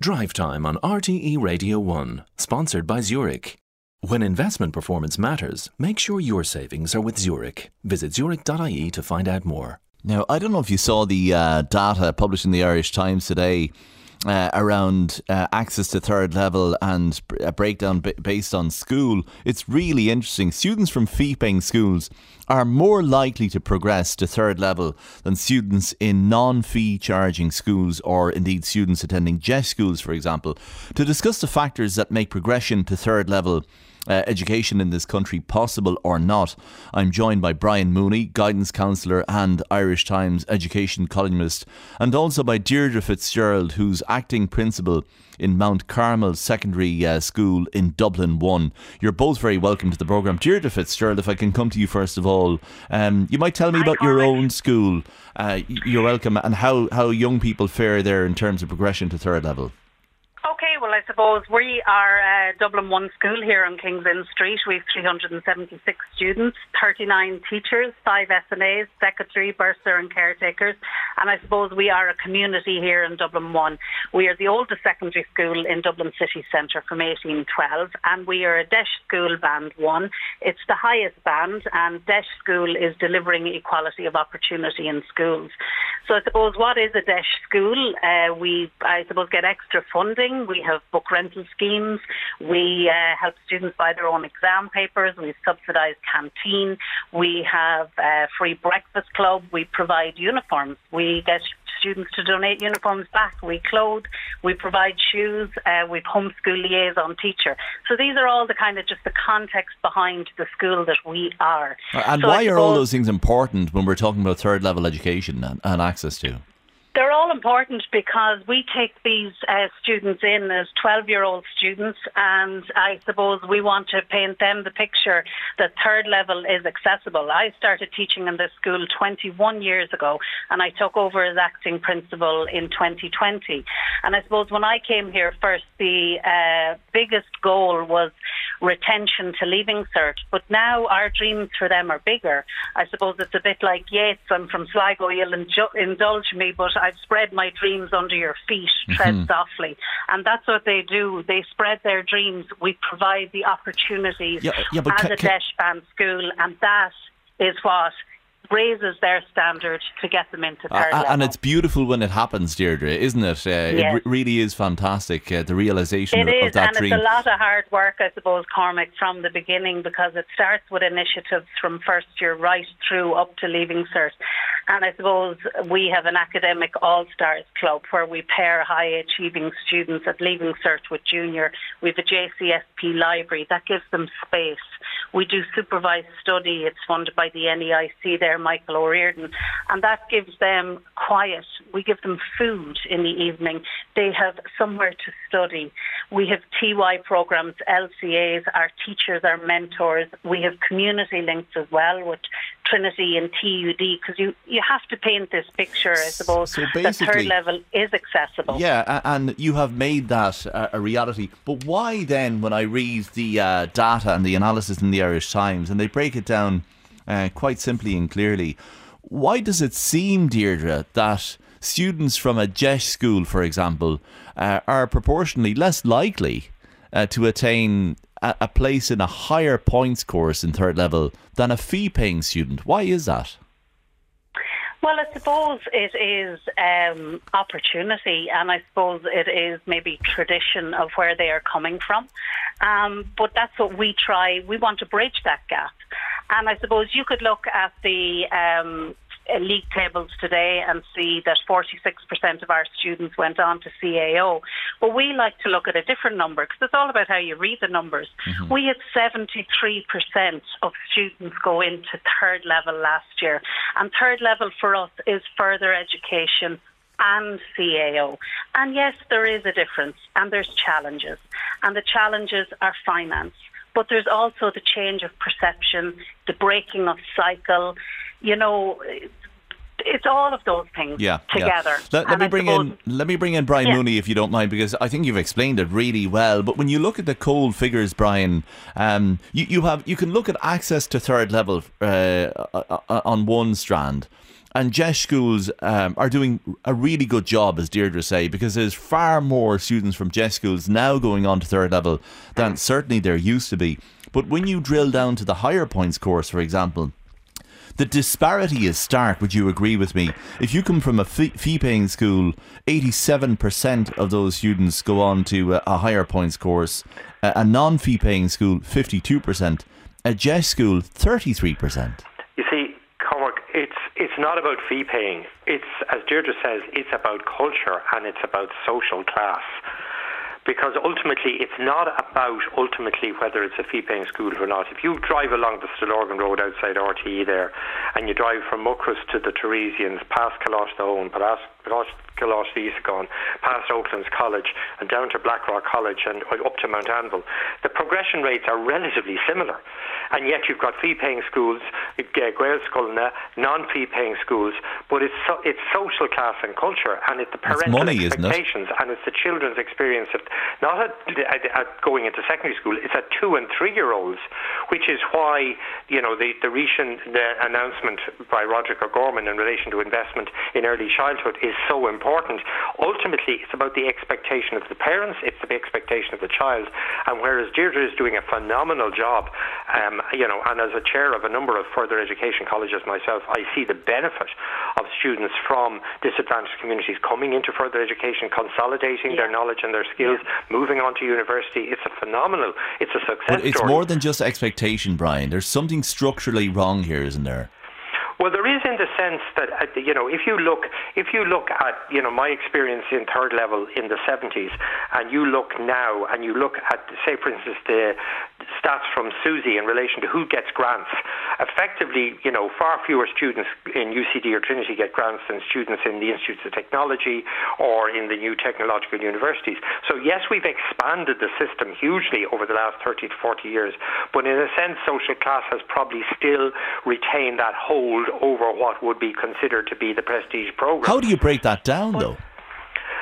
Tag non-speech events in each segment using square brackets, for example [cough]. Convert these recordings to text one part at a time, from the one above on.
Drive Time on RTE Radio 1, sponsored by Zurich. When investment performance matters, make sure your savings are with Zurich. Visit zurich.ie to find out more. Now, I don't know if you saw the uh, data published in the Irish Times today uh, around uh, access to third level and a breakdown b- based on school. It's really interesting. Students from fee paying schools are more likely to progress to third level than students in non fee charging schools or indeed students attending DEIS schools, for example. To discuss the factors that make progression to third level uh, education in this country possible or not. I'm joined by Brian Mooney, guidance counsellor and Irish Times education columnist, and also by Deirdre Fitzgerald, who's acting principal in Mount Carmel Secondary uh, School in Dublin 1. You're both very welcome to the programme. Deirdre Fitzgerald, if I can come to you first of all, um, you might tell me about your own school. Uh, you're welcome, and how, how young people fare there in terms of progression to third level. Okay, well, I suppose we are uh, Dublin One School here on Kings Inn Street. We have 376 students, 39 teachers, five SNAs, secretary, bursar, and caretakers. And I suppose we are a community here in Dublin One. We are the oldest secondary school in Dublin city centre from 1812, and we are a DEIS school band one. It's the highest band, and DEIS school is delivering equality of opportunity in schools. So I suppose what is a DEIS school? Uh, we, I suppose, get extra funding we have book rental schemes. We uh, help students buy their own exam papers. We subsidise canteen. We have a free breakfast club. We provide uniforms. We get students to donate uniforms back. We clothe, we provide shoes, uh, we've homeschool liaison teacher. So these are all the kind of just the context behind the school that we are. And so why are all those things important when we're talking about third level education and, and access to? They're all important because we take these uh, students in as 12 year old students, and I suppose we want to paint them the picture that third level is accessible. I started teaching in this school 21 years ago, and I took over as acting principal in 2020. And I suppose when I came here first, the uh, biggest goal was retention to leaving cert, but now our dreams for them are bigger. I suppose it's a bit like Yeats, I'm from Sligo, you'll inju- indulge me, but I've spread my dreams under your feet, tread mm-hmm. softly. And that's what they do. They spread their dreams. We provide the opportunities yeah, yeah, as ca- a DEIS band school, and that is what raises their standard to get them into third uh, And it's beautiful when it happens, Deirdre, isn't it? Uh, yes. It really is fantastic, uh, the realisation it of, is, of that and dream. it's a lot of hard work, I suppose, Cormac, from the beginning because it starts with initiatives from first year right through up to leaving cert. And I suppose we have an academic all stars club where we pair high achieving students at Leaving Cert with junior. We have a JCSP library that gives them space. We do supervised study. It's funded by the NEIC there, Michael O'Riordan. And that gives them quiet. We give them food in the evening. They have somewhere to study. We have TY programs, LCAs, our teachers, our mentors. We have community links as well with Trinity and TUD because you, you have to paint this picture, I suppose, so that third level is accessible. Yeah, and you have made that a reality. But why then, when I read the uh, data and the analysis in the Irish Times, and they break it down uh, quite simply and clearly, why does it seem, Deirdre, that students from a DEIS school, for example, uh, are proportionally less likely uh, to attain a, a place in a higher points course in third level than a fee paying student. Why is that? Well, I suppose it is um, opportunity, and I suppose it is maybe tradition of where they are coming from. Um, but that's what we try. We want to bridge that gap. And I suppose you could look at the um, uh, league tables today and see that 46% of our students went on to CAO. But we like to look at a different number because it's all about how you read the numbers. Mm-hmm. We had 73% of students go into third level last year. And third level for us is further education and CAO. And yes, there is a difference and there's challenges. And the challenges are finance. But there's also the change of perception, the breaking of cycle, you know, it's all of those things yeah, together. Yeah. Let, let me bring suppose, in let me bring in Brian yeah. Mooney if you don't mind because I think you've explained it really well. But when you look at the cold figures, Brian, um, you, you have you can look at access to third level uh, uh, uh on one strand. And DEIS schools um, are doing a really good job, as Deirdre say, because there's far more students from DEIS schools now going on to third level than certainly there used to be. But when you drill down to the higher points course, for example, the disparity is stark. Would you agree with me? If you come from a fee paying school, 87% of those students go on to a, higher points course, a non fee paying school, 52%, a DEIS school, 33%. It's not about fee paying. It's as Deirdre says, it's about culture and it's about social class because ultimately it's not about ultimately whether it's a fee paying school or not. If you drive along the Stillorgan Road outside RTE there and you drive from Muckross to the Teresians, past Colosstone, past Kalash Eastcon, past Oaklands College and down to Blackrock College and up to Mount Anvil, the progression rates are relatively similar. And yet you've got fee-paying schools, uh, Gael Sculna, non-fee-paying schools, but it's so, it's social class and culture, and it's the parental money, expectations, it? and it's the children's experience of not at, at, at, going into secondary school. It's at two and three-year-olds, which is why you know the the recent the announcement by Roderic O'Gorman in relation to investment in early childhood is so important. Ultimately, it's about the expectation of the parents, it's the expectation of the child, and whereas Deirdre is doing a phenomenal job. Um, you know, and as a chair of a number of further education colleges myself, I see the benefit of students from disadvantaged communities coming into further education, consolidating yeah. their knowledge and their skills, yeah. moving on to university. It's a phenomenal, it's a success But it's story. more than just expectation, Brian. There's something structurally wrong here, isn't there? Well, there is in the sense that uh, you know if you look if you look at you know my experience in third level in the 70s, and you look now and you look at say for instance the stats from SUSI in relation to who gets grants. Effectively, you know, far fewer students in UCD or Trinity get grants than students in the Institutes of Technology or in the new technological universities. So yes, we've expanded the system hugely over the last 30 to 40 years, but in a sense, social class has probably still retained that hold over what would be considered to be the prestige program. How do you break that down, though?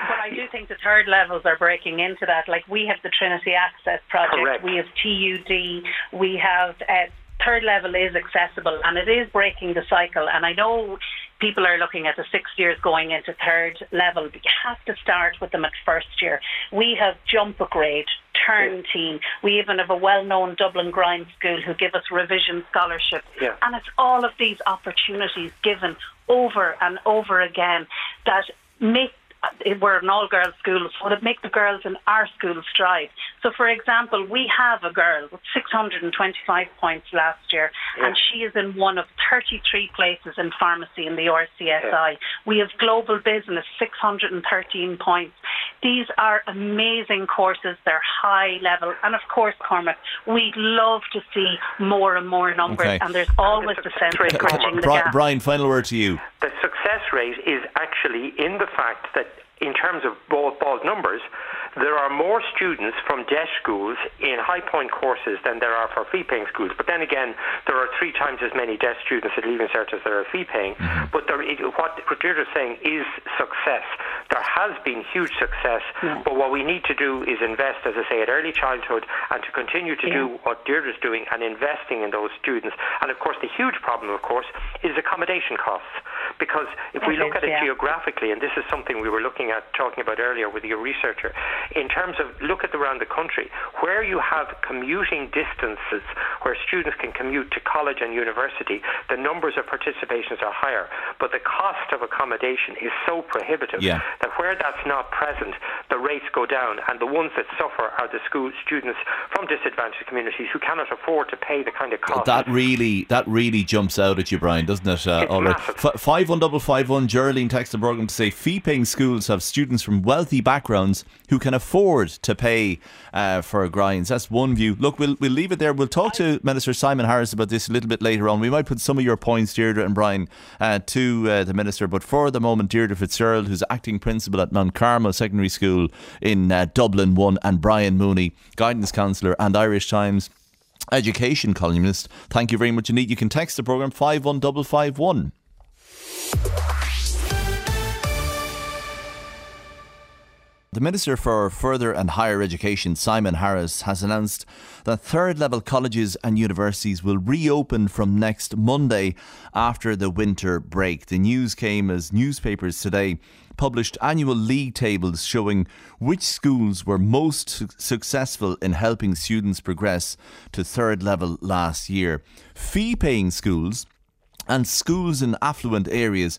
But I do think the third levels are breaking into that. Like we have the Trinity Access Project, Correct. we have TUD, we have uh, third level is accessible and it is breaking the cycle. And I know people are looking at the six years going into third level, but you have to start with them at first year. We have jump a grade, turn team. We even have a well-known Dublin Grind School who give us revision scholarships. Yeah. And it's all of these opportunities given over and over again that make we're an all girls school, so it make the girls in our school strive. So, for example, we have a girl with 625 points last year, yeah. and she is in one of 33 places in pharmacy in the RCSI. Yeah. We have global business, 613 points. These are amazing courses, they're high level, and of course, Cormac, we'd love to see more and more numbers, okay. and there's always the sense of bridging the gap. Brian, final word to you. The success rate is actually in the fact that in terms of bald, bald numbers, there are more students from DEIS schools in high point courses than there are for fee paying schools. But then again, there are three times as many DEIS students at Leaving Cert as there are fee paying. Mm-hmm. But there, what Deirdre is saying is success. There has been huge success, yeah. but what we need to do is invest, as I say, at early childhood and to continue to yeah. do what Deirdre is doing and investing in those students. And of course, the huge problem, of course, is accommodation costs. Because if we look at it yeah. geographically, and this is something we were looking at, talking about earlier with your researcher, in terms of look at around the country where you have commuting distances where students can commute to college and university, the numbers of participations are higher, but the cost of accommodation is so prohibitive yeah. That where that's not present, the rates go down, and the ones that suffer are the school students from disadvantaged communities who cannot afford to pay the kind of cost. That really, that really jumps out at you, Brian, doesn't it? Uh, massive. F- five one double five one. Geraldine texted the program to say fee-paying schools have students from wealthy backgrounds who can afford to pay uh, for grinds. That's one view. Look, we'll we'll leave it there. We'll talk to Minister Simon Harris about this a little bit later on. We might put some of your points, Deirdre and Brian, uh, to uh, the minister. But for the moment, Deirdre Fitzgerald, who's acting principal at Mount Carmel Secondary School in uh, Dublin, one, and Brian Mooney, guidance counsellor and Irish Times education columnist. Thank you very much indeed. You can text the programme 51551. The Minister for Further and Higher Education, Simon Harris, has announced that third level colleges and universities will reopen from next Monday after the winter break. The news came as newspapers today published annual league tables showing which schools were most su- successful in helping students progress to third level last year. Fee paying schools and schools in affluent areas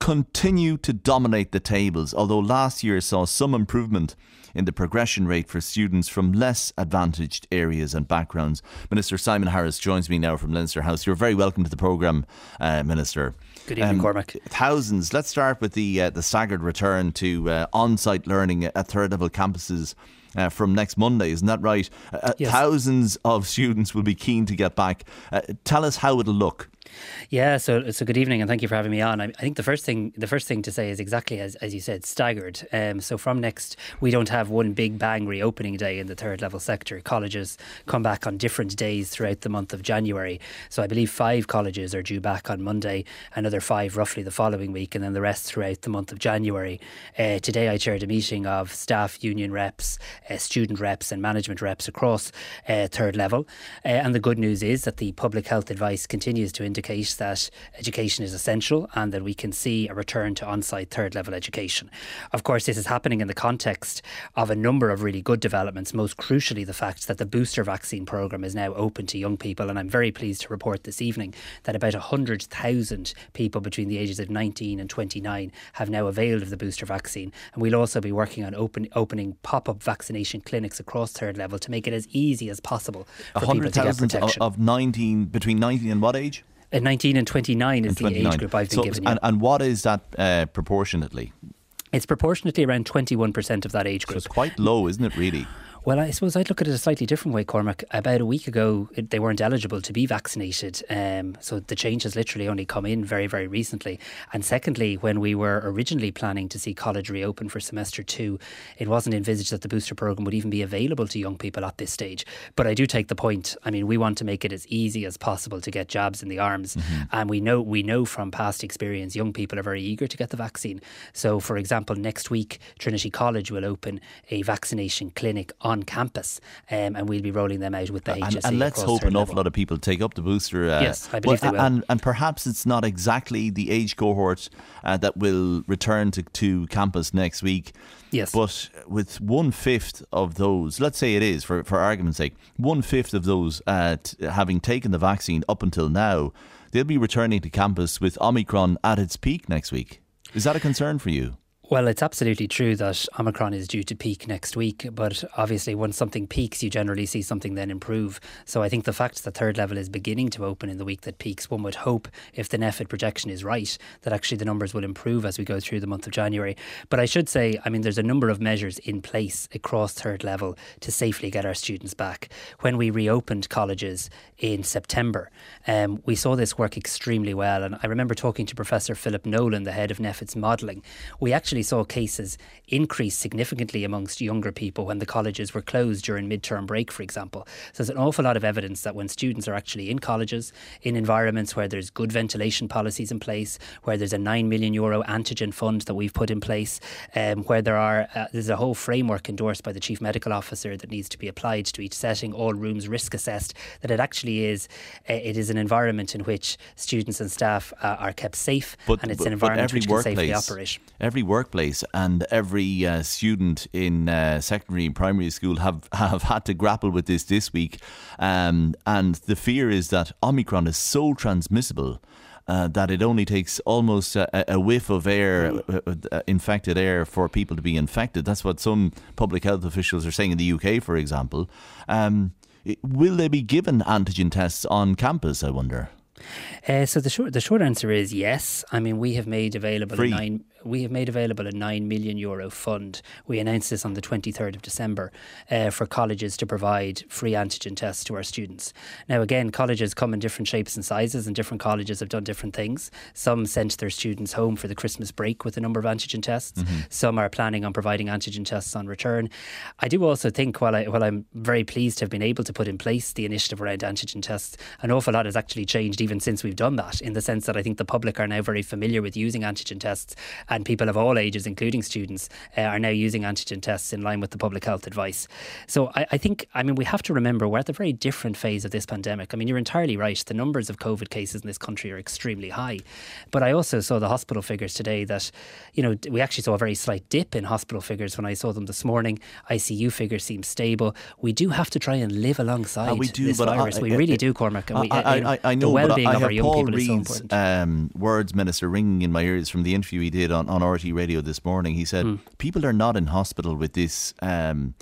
continue to dominate the tables, although last year saw some improvement in the progression rate for students from less advantaged areas and backgrounds. Minister Simon Harris joins me now from Leinster House. You're very welcome to the programme, uh, Minister. Good evening, um, Cormac. Thousands. Let's start with the uh, the staggered return to uh, on-site learning at third level campuses. Uh, from next Monday, isn't that right? Uh, uh, yes. Thousands of students will be keen to get back. Uh, tell us how it'll look. Yeah, so so good evening and thank you for having me on. I, I think the first thing the first thing to say is exactly as, as you said, staggered. Um, so from next, we don't have one big bang reopening day in the third level sector. Colleges come back on different days throughout the month of January. So I believe five colleges are due back on Monday, another five roughly the following week, and then the rest throughout the month of January. Uh, today I chaired a meeting of staff union reps, uh, student reps, and management reps across uh, third level. Uh, and the good news is that the public health advice continues to indicate that education is essential and that we can see a return to on site third level education. Of course, this is happening in the context of a number of really good developments, most crucially, the fact that the booster vaccine programme is now open to young people. And I'm very pleased to report this evening that about 100,000 people between the ages of 19 and 29 have now availed of the booster vaccine. And we'll also be working on open, opening pop up vaccination clinics across third level to make it as easy as possible for people to get protection. Of 19, between 19 and what age? Uh, 19 and 29 is and 29. the age group I've been so, given. And, and, what is that uh, proportionately? It's proportionately around 21% of that age group. So it's quite low, isn't it, really? Well, I suppose I'd look at it a slightly different way, Cormac. About a week ago, it, they weren't eligible to be vaccinated. Um, so the change has literally only come in very, very recently. And secondly, when we were originally planning to see college reopen for semester two, it wasn't envisaged that the booster program would even be available to young people at this stage. But I do take the point. I mean, we want to make it as easy as possible to get jabs in the arms. Mm-hmm. And we know we know from past experience, young people are very eager to get the vaccine. So, for example, next week, Trinity College will open a vaccination clinic on on campus, um, and we'll be rolling them out with the HSE. And, and let's hope an awful lot of people take up the booster. Uh, yes, I believe well, they will. And, and perhaps it's not exactly the age cohort uh, that will return to, to campus next week. Yes. But with one fifth of those, let's say it is for, for argument's sake, one fifth of those uh, t- having taken the vaccine up until now, they'll be returning to campus with Omicron at its peak next week. Is that a concern for you? Well, it's absolutely true that Omicron is due to peak next week, but obviously, when something peaks, you generally see something then improve. So, I think the fact that third level is beginning to open in the week that peaks, one would hope, if the NPHET projection is right, that actually the numbers will improve as we go through the month of January. But I should say, I mean, there's a number of measures in place across third level to safely get our students back. When we reopened colleges in September, um, we saw this work extremely well. And I remember talking to Professor Philip Nolan, the head of NPHET's modelling. We actually actually saw cases increase significantly amongst younger people when the colleges were closed during midterm break, for example. So there's an awful lot of evidence that when students are actually in colleges, in environments where there's good ventilation policies in place, where there's a 9 million euro antigen fund that we've put in place, um, where there are uh, there's a whole framework endorsed by the chief medical officer that needs to be applied to each setting, all rooms risk assessed, that it actually is uh, it is an environment in which students and staff uh, are kept safe but, and it's but, an environment which can safely operate. Every work workplace, and every uh, student in uh, secondary and primary school have, have had to grapple with this this week. Um, and the fear is that Omicron is so transmissible. Uh, that it only takes almost a, a whiff of air, uh, uh, infected air, for people to be infected. That's what some public health officials are saying in the UK, for example. Um, will they be given antigen tests on campus, I wonder? Uh, so the short the short answer is yes. I mean, we have made available Free. nine we have made available a 9 million euro fund. We announced this on the 23rd of December uh, for colleges to provide free antigen tests to our students. Now, again, colleges come in different shapes and sizes, and different colleges have done different things. Some sent their students home for the Christmas break with a number of antigen tests. Mm-hmm. Some are planning on providing antigen tests on return. I do also think, while, I, while I'm very pleased to have been able to put in place the initiative around antigen tests, an awful lot has actually changed even since we've done that, in the sense that I think the public are now very familiar with using antigen tests, and people of all ages, including students, uh, are now using antigen tests in line with the public health advice. So I, I think, I mean, we have to remember we're at a very different phase of this pandemic. I mean, you're entirely right. The numbers of COVID cases in this country are extremely high. But I also saw the hospital figures today that, you know, we actually saw a very slight dip in hospital figures when I saw them this morning. ICU figures seem stable. We do have to try and live alongside uh, we do, this virus. I, we really do, Cormac. And we, I, I, know, the well-being of our young Paul people Reid's, is so important. Um, words, Minister, ringing in my ears from the interview he did on, on RT Radio this morning. He said, hmm. people are not in hospital with this... Um,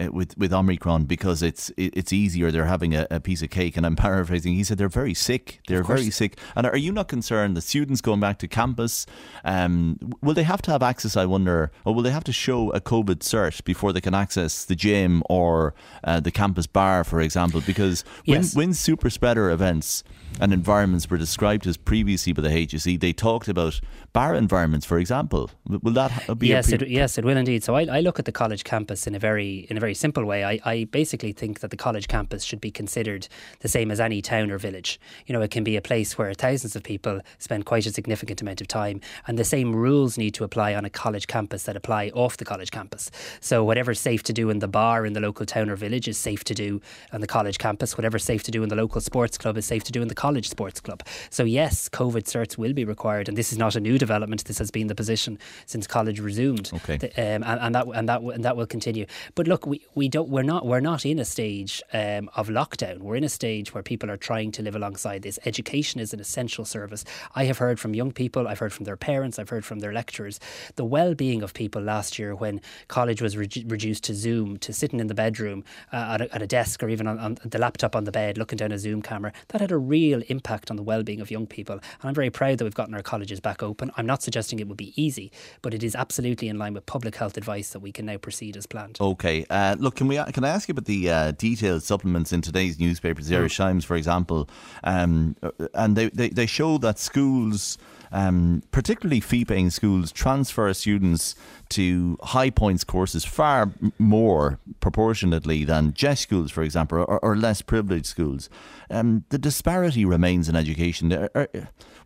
uh, with with Omicron because it's it's easier. They're having a, a, piece of cake, and I'm [laughs] paraphrasing. He said they're very sick. They're very sick. And are you not concerned? The students going back to campus, um, will they have to have access? I wonder, or will they have to show a COVID cert before they can access the gym or uh, the campus bar, for example? Because when yes. when super spreader events and environments were described as previously by the HSE, they talked about bar environments, for example. Will that be? Yes, pre- it, yes, it will indeed. So I, I, look at the college campus in a very in a very simple way. I, I basically think that the college campus should be considered the same as any town or village. You know, it can be a place where thousands of people spend quite a significant amount of time, and the same rules need to apply on a college campus that apply off the college campus. So whatever's safe to do in the bar in the local town or village is safe to do on the college campus. Whatever's safe to do in the local sports club is safe to do in the college sports club. So, yes, COVID certs will be required, and this is not a new development. This has been the position since college resumed. Okay. The, um, and, and, that and that and that will continue. But look, we, we don't we're not we're not in a stage um, of lockdown. We're in a stage where people are trying to live alongside this. Education is an essential service. I have heard from young people. I've heard from their parents. I've heard from their lecturers. The well-being of people last year when college was re- reduced to Zoom, to sitting in the bedroom uh, at, a, at, a, desk or even on, on the laptop on the bed, looking down a Zoom camera, that had a real real impact on the well-being of young people. And I'm very proud that we've gotten our colleges back open. I'm not suggesting it would be easy, but it is absolutely in line with public health advice that we can now proceed as planned. Okay, uh, look, can we can I ask you about the uh, detailed supplements in today's newspapers, the Irish Times, for example, um, and they, they they show that schools um, particularly fee paying schools, transfer students to high points courses far more proportionately than DEIS schools, for example, or, or less privileged schools. Um, the disparity remains in education.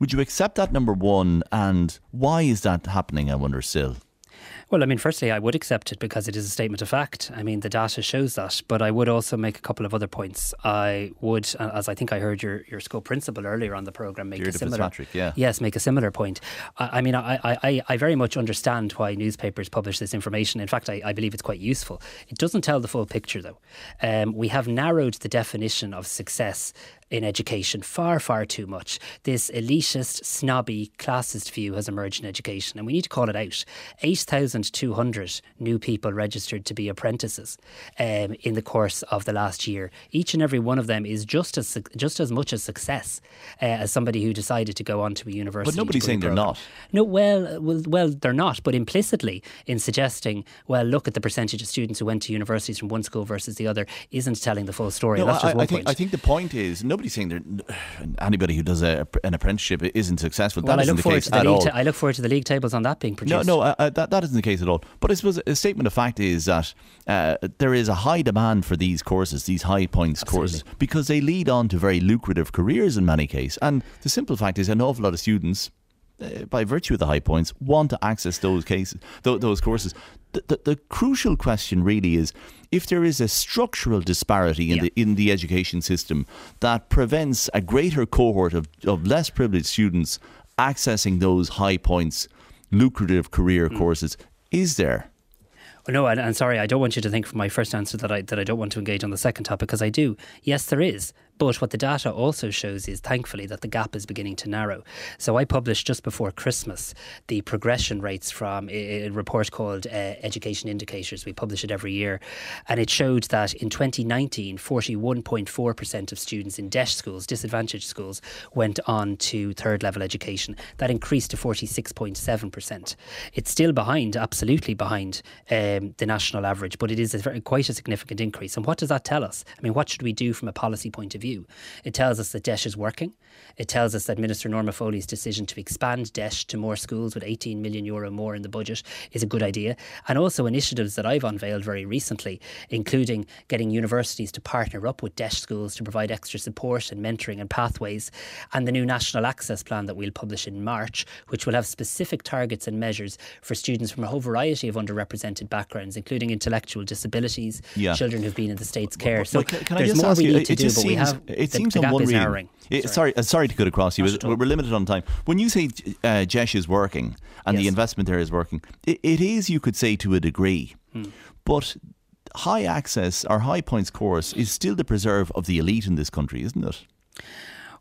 Would you accept that, number one? And why is that happening, I wonder, still? Well, I mean, firstly, I would accept it because it is a statement of fact. I mean, the data shows that. But I would also make a couple of other points. I would, as I think I heard your, your school principal earlier on the program make a similar, yeah. yes, make a similar point. I, I mean, I, I, I very much understand why newspapers publish this information. In fact, I, I believe it's quite useful. It doesn't tell the full picture, though. Um, we have narrowed the definition of success in education far, far too much. This elitist, snobby, classist view has emerged in education, and we need to call it out. 8,200 new people registered to be apprentices um, in the course of the last year. Each and every one of them is just as just as much a success uh, as somebody who decided to go on to a university. But nobody's saying program. they're not. No, well, well, well, they're not. But implicitly, in suggesting, well, look at the percentage of students who went to universities from one school versus the other, isn't telling the full story. No, That's I, one I think point. I think the point is nobody nobody's saying [sighs] anybody who does a, an apprenticeship isn't successful. Well, that I look forward to the league. Ta- I look forward to the league tables on that being produced. No, no, uh, uh, that that isn't the case at all. But I suppose a statement of fact is that uh, there is a high demand for these courses, these high points Absolutely. courses, because they lead on to very lucrative careers in many cases. And the simple fact is, an awful lot of students uh, by virtue of the high points, want to access those cases, th- those courses. The, the, the, crucial question really is if there is a structural disparity in yeah. the in the education system that prevents a greater cohort of, of less privileged students accessing those high points, lucrative career mm. courses, is there? no, and, and, sorry, I don't want you to think from my first answer that I that I don't want to engage on the second topic because I do. Yes, there is. But what the data also shows is, thankfully, that the gap is beginning to narrow. So I published just before Christmas the progression rates from a, report called uh, Education Indicators. We publish it every year. And it showed that in 2019, 41.4% of students in DEIS schools, disadvantaged schools, went on to third level education. That increased to 46.7%. It's still behind, absolutely behind um, the national average, but it is a very, quite a significant increase. And what does that tell us? I mean, what should we do from a policy point of view? View. It tells us that DEIS is working. It tells us that Minister Norma Foley's decision to expand DEIS to more schools with 18 million euro more in the budget is a good idea. And also initiatives that I've unveiled very recently, including getting universities to partner up with DEIS schools to provide extra support and mentoring and pathways, and the new National Access Plan that we'll publish in March, which will have specific targets and measures for students from a whole variety of underrepresented backgrounds, including intellectual disabilities, yeah. children who've been in the state's care. So can, can there's more we need to do, but we have it the, seems the on one reading. It, sorry, sorry, uh, sorry to cut across you. We're, we're limited on time. When you say uh, DEIS is working and yes. the investment there is working, it, it is, you could say, to a degree. Hmm. But high access or high points course is still the preserve of the elite in this country, isn't it?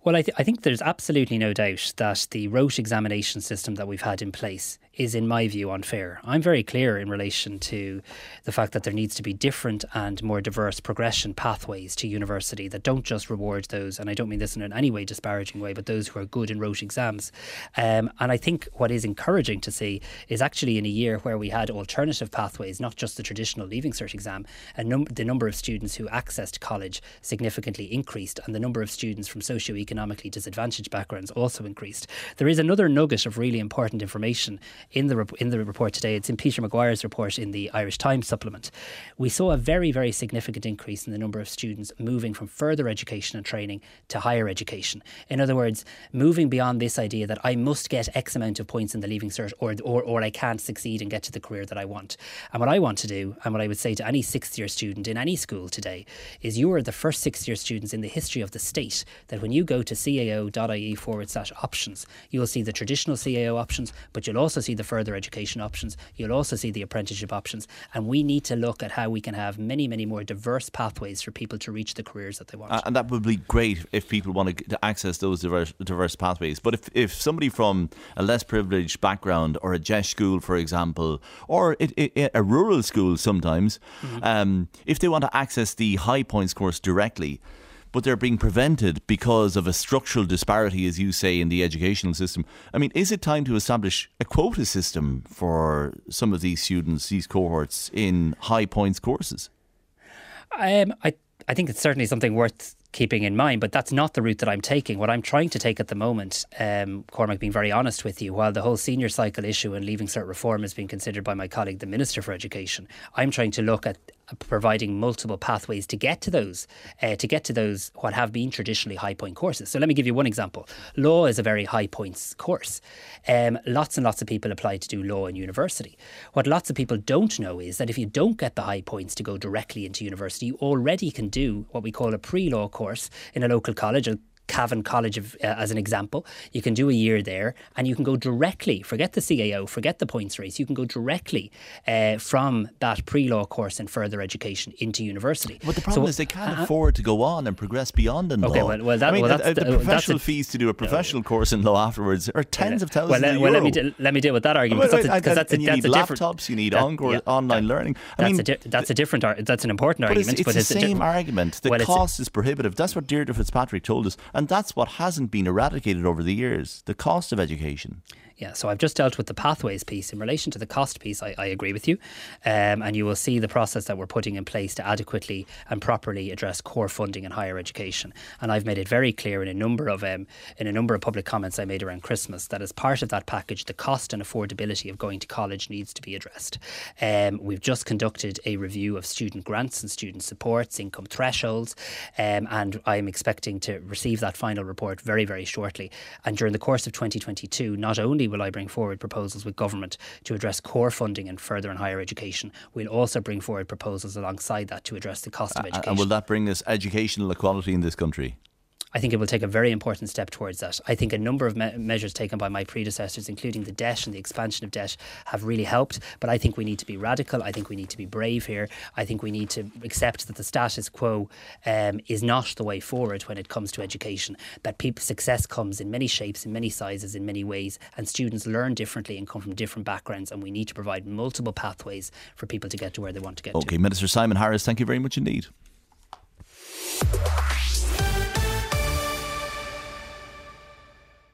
Well, I, th- I, think there's absolutely no doubt that the rote examination system that we've had in place is, in my view, unfair. I'm very clear in relation to the fact that there needs to be different and more diverse progression pathways to university that don't just reward those, and I don't mean this in any way disparaging way, but those who are good in rote exams. Um, and I think what is encouraging to see is actually in a year where we had alternative pathways, not just the traditional Leaving Cert exam, num- the number of students who accessed college significantly increased, and the number of students from socioeconomically disadvantaged backgrounds also increased. There is another nugget of really important information in the in the report today. It's in Peter McGuire's report in the Irish Times supplement. We saw a very very significant increase in the number of students moving from further education and training to higher education. In other words, moving beyond this idea that I must get X amount of points in the Leaving Cert or or or I can't succeed and get to the career that I want. And what I want to do, and what I would say to any sixth year student in any school today, is you are the first sixth year students in the history of the state that when you go to cao.ie forward slash options, you'll see the traditional CAO options, but you'll also see the further education options. You'll also see the apprenticeship options. And we need to look at how we can have many, many more diverse pathways for people to reach the careers that they want. Uh, and that would be great if people want to, access those diverse, diverse pathways. But if, if somebody from a less privileged background or a DEIS school, for example, or it, it, a rural school sometimes, mm-hmm. um, if they want to access the high points course directly, but they're being prevented because of a structural disparity, as you say, in the educational system. I mean, is it time to establish a quota system for some of these students, these cohorts in high points courses? Um, I I think it's certainly something worth keeping in mind, but that's not the route that I'm taking. What I'm trying to take at the moment, um, Cormac, being very honest with you, while the whole senior cycle issue and leaving cert reform is being considered by my colleague, the Minister for Education, I'm trying to look at providing multiple pathways to get to those, uh, to get to those what have been traditionally high point courses. So let me give you one example. Law is a very high points course. Um, lots and lots of people apply to do law in university. What lots of people don't know is that if you don't get the high points to go directly into university, you already can do what we call a pre-law course in a local college. Cavan College of, uh, as an example. You can do a year there and you can go directly, forget the CAO, forget the points race, you can go directly uh, from that pre law course in further education into university. But the problem so, is they can't uh, afford to go on and progress beyond in okay, law. Well, well, that, I mean, well, the, the, the professional fees to do a professional course in law afterwards are tens of thousands well, let, of well, let me, de- let me deal with that argument because that's, a, that's, a, you that's need laptops, you need that, yeah, online that, learning. I mean, a di- that's a different, ar- that's an important but argument. It's, but the it's same argument. The cost is prohibitive. That's what Deirdre Fitzpatrick told us, and that's what has hasn't been eradicated over the years the cost of education. Yeah, so I've just dealt with the pathways piece. In relation to the cost piece, I, I agree with you. Um, and you will see the process that we're putting in place to adequately and properly address core funding in higher education. And I've made it very clear in a number of um, in a number of public comments I made around Christmas that as part of that package, the cost and affordability of going to college needs to be addressed. Um, we've just conducted a review of student grants and student supports, income thresholds, um, and I'm expecting to receive that final report very, very shortly. And during the course of 2022, not only only will I bring forward proposals with government to address core funding in further and higher education, we'll also bring forward proposals alongside that to address the cost of education. And will that bring us educational equality in this country? I think it will take a very important step towards that. I think a number of me- measures taken by my predecessors, including the DEIS and the expansion of DEIS, have really helped. But I think we need to be radical. I think we need to be brave here. I think we need to accept that the status quo um, is not the way forward when it comes to education. That people, success comes in many shapes, in many sizes, in many ways, and students learn differently and come from different backgrounds. And we need to provide multiple pathways for people to get to where they want to get okay, to. Minister Simon Harris, thank you very much indeed.